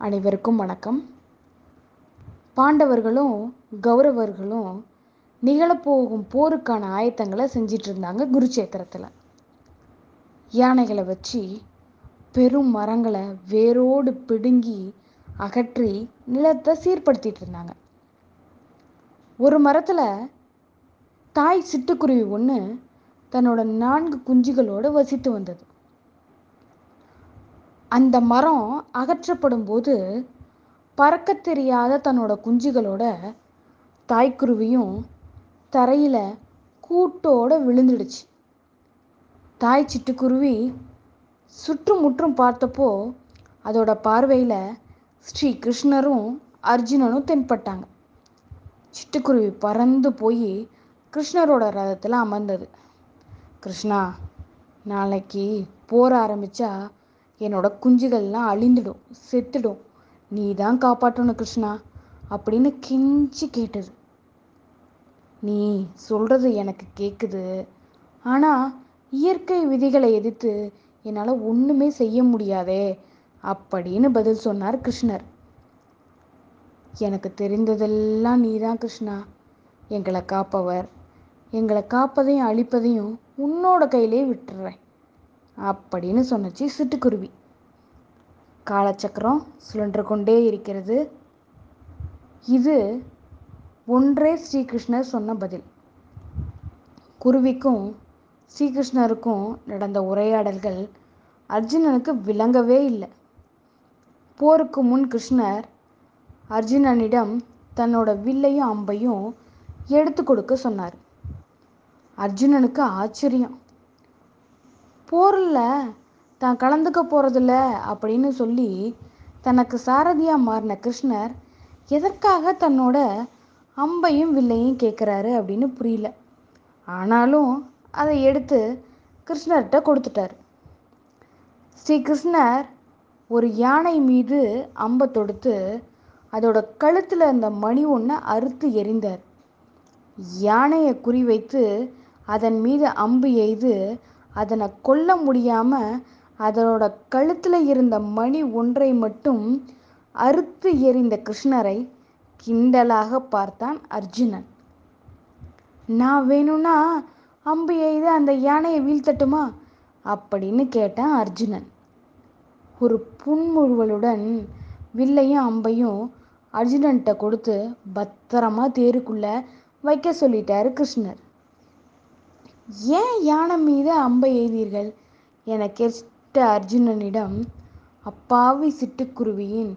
அனைவருக்கும் வணக்கம். பாண்டவர்களும் கௌரவர்களும் நிகழப்போகும் போருக்கான ஆயத்தங்களை செஞ்சிட்டு இருந்தாங்க குருச்சேத்திரத்தில். யானைகளை வச்சு பெரும் மரங்களை வேரோடு பிடுங்கி அகற்றி நிலத்தை சீர்படுத்திட்டு இருந்தாங்க ஒரு மரத்தில் தாய் சிட்டுக்குருவி ஒன்று தன்னோட நான்கு குஞ்சுகளோடு வசித்து வந்தது. அந்த மரம் அகற்றப்படும் போது பறக்க தெரியாத தன்னோட குஞ்சுகளோட தாய்க்குருவியும் தரையில் கூட்டோட விழுந்துடுச்சு. தாய் சிட்டுக்குருவி சுற்றுமுற்றும் பார்த்தப்போ அதோட பார்வையில் ஸ்ரீ கிருஷ்ணரும் அர்ஜுனனும் தென்பட்டாங்க. சிட்டுக்குருவி பறந்து போய் கிருஷ்ணரோட ரதத்தில் அமர்ந்தது. கிருஷ்ணா நாளைக்கு போர் ஆரம்பித்தா என்னோட குஞ்சுகள்லாம் அழிந்துடும் செத்துடும். நீ தான் காப்பாற்றணும் கிருஷ்ணா அப்படின்னு கெஞ்சி கேட்டது. நீ சொல்றது எனக்கு கேட்குது ஆனால் இயற்கை விதிகளை எதிர்த்து என்னால் ஒன்றுமே செய்ய முடியாதே அப்படின்னு பதில் சொன்னார் கிருஷ்ணர். எனக்கு தெரிந்ததெல்லாம் நீ தான் கிருஷ்ணா. எங்களை காப்பவர். எங்களை காப்பதையும் அழிப்பதையும் உன்னோட கையிலே விட்டுறேன். அப்படின்னு சொன்னச்சு சிட்டுக்குருவி. காலச்சக்கரம் சுழன்று கொண்டே இருக்கிறது. இது ஒன்றே ஸ்ரீகிருஷ்ணர் சொன்ன பதில். குருவிக்கும் ஸ்ரீகிருஷ்ணருக்கும் நடந்த உரையாடல்கள் அர்ஜுனனுக்கு விளங்கவே இல்லை. போருக்கு முன் கிருஷ்ணர் அர்ஜுனனிடம் தன்னோட வில்லையும் அம்பையும் எடுத்து கொடுக்க சொன்னார். அர்ஜுனனுக்கு ஆச்சரியம். போரில் தான் கலந்துக்க போகிறதில்ல அப்படின்னு சொல்லி தனக்கு சாரதியாக மாறின கிருஷ்ணர் எதற்காக தன்னோட அம்பையும் வில்லையும் கேட்குறாரு அப்படின்னு புரியல. ஆனாலும் அதை எடுத்து கிருஷ்ணர்கிட்ட கொடுத்துட்டார். ஸ்ரீ கிருஷ்ணர் ஒரு யானை மீது அம்பை தொடுத்து அதோட கழுத்தில் இருந்த மணி ஒன்றை அறுத்து எறிந்தார். யானையை குறிவைத்து அதன் மீது அம்பு எய்து அதனை கொல்ல முடியாமல் அதனோட கழுத்தில் இருந்த மணி ஒன்றை மட்டும் அறுத்து எறிந்த கிருஷ்ணரை கிண்டலாக பார்த்தான் அர்ஜுனன். நான் வேணும்னா அம்பு எய்து அந்த யானையை வீழ்த்தட்டுமா? அப்படின்னு கேட்டான் அர்ஜுனன். ஒரு புன்முழுவலுடன் வில்லையும் அம்பையும் அர்ஜுனன்கிட்ட கொடுத்து பத்திரமா தேருக்குள்ள வைக்க சொல்லிட்டாரு கிருஷ்ணர். ஏன் யானை மீது அம்பை எய்தீர்கள்? என கேட்ட அர்ஜுனனிடம் அப்பாவி சிட்டுக்குருவியின்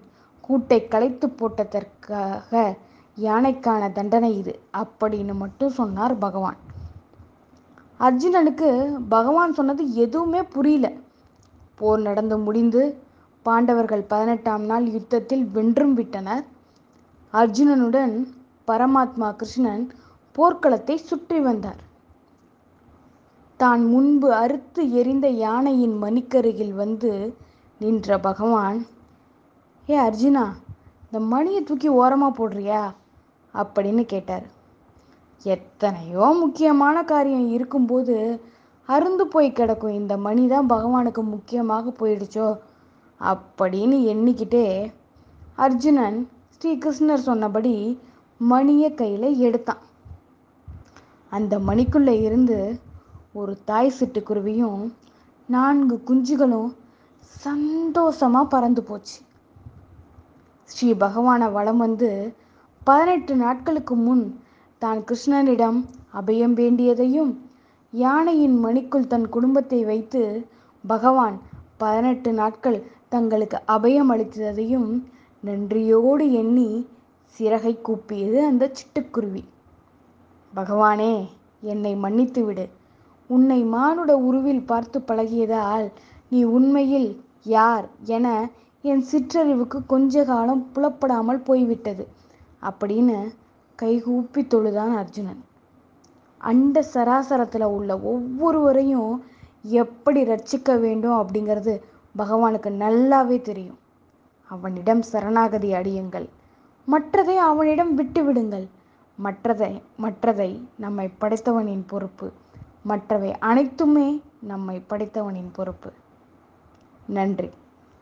கூட்டை களைத்து போட்டதற்காக யானைக்கான தண்டனை இது அப்படின்னு மட்டும் சொன்னார் பகவான். அர்ஜுனனுக்கு பகவான் சொன்னது எதுவுமே புரியல. போர் நடந்து முடிந்து பாண்டவர்கள் பதினெட்டாம் நாள் யுத்தத்தில் வென்றும் விட்டனர். அர்ஜுனனுடன் பரமாத்மா கிருஷ்ணன் போர்க்களத்தை சுற்றி வந்தார். தான் முன்பு அறுத்து எரிந்த யானையின் மணிக்கருகில் வந்து நின்ற பகவான் ஏ அர்ஜுனா இந்த மணியை தூக்கி ஓரமாக போடுறியா? அப்படின்னு கேட்டார். எத்தனையோ முக்கியமான காரியம் இருக்கும்போது அருந்து போய் கிடக்கும் இந்த மணி தான் பகவானுக்கு முக்கியமாக போயிடுச்சோ அப்படின்னு எண்ணிக்கிட்டே அர்ஜுனன் ஸ்ரீகிருஷ்ணர் சொன்னபடி மணியை கையில் எடுத்தான். அந்த மணிக்குள்ளே இருந்து ஒரு தாய் சிட்டுக்குருவியும் நான்கு குஞ்சுகளும் சந்தோஷமாக பறந்து போச்சு. ஸ்ரீ பகவானை வளம் வந்து பதினெட்டு நாட்களுக்கு முன் தான் கிருஷ்ணனிடம் அபயம் வேண்டியதையும் யானையின் மணிக்குள் தன் குடும்பத்தை வைத்து பகவான் பதினெட்டு நாட்கள் தங்களுக்கு அபயம் அளித்ததையும் நன்றியோடு எண்ணி சிறகை கூப்பியது அந்த சிட்டுக்குருவி. பகவானே என்னை மன்னித்து விடு உன்னை மானுட உருவில் பார்த்து பழகியதால் நீ உண்மையில் யார் என என் சிற்றறிவுக்கு கொஞ்ச காலம் புலப்படாமல் போய்விட்டது அப்படின்னு கைகூப்பி தொழுதான் அர்ஜுனன். அண்ட சராசரத்தில் உள்ள ஒவ்வொருவரையும் எப்படி ரட்சிக்க வேண்டும் அப்படிங்கிறது பகவானுக்கு நல்லாவே தெரியும். அவனிடம் சரணாகதி அடியுங்கள். மற்றதை அவனிடம் விட்டு விடுங்கள் மற்றதை மற்றதை நம்மை படைத்தவனின் பொறுப்பு. மற்றவை அனைத்துமே நம்மை படைத்தவனின் பொறுப்பு. நன்றி.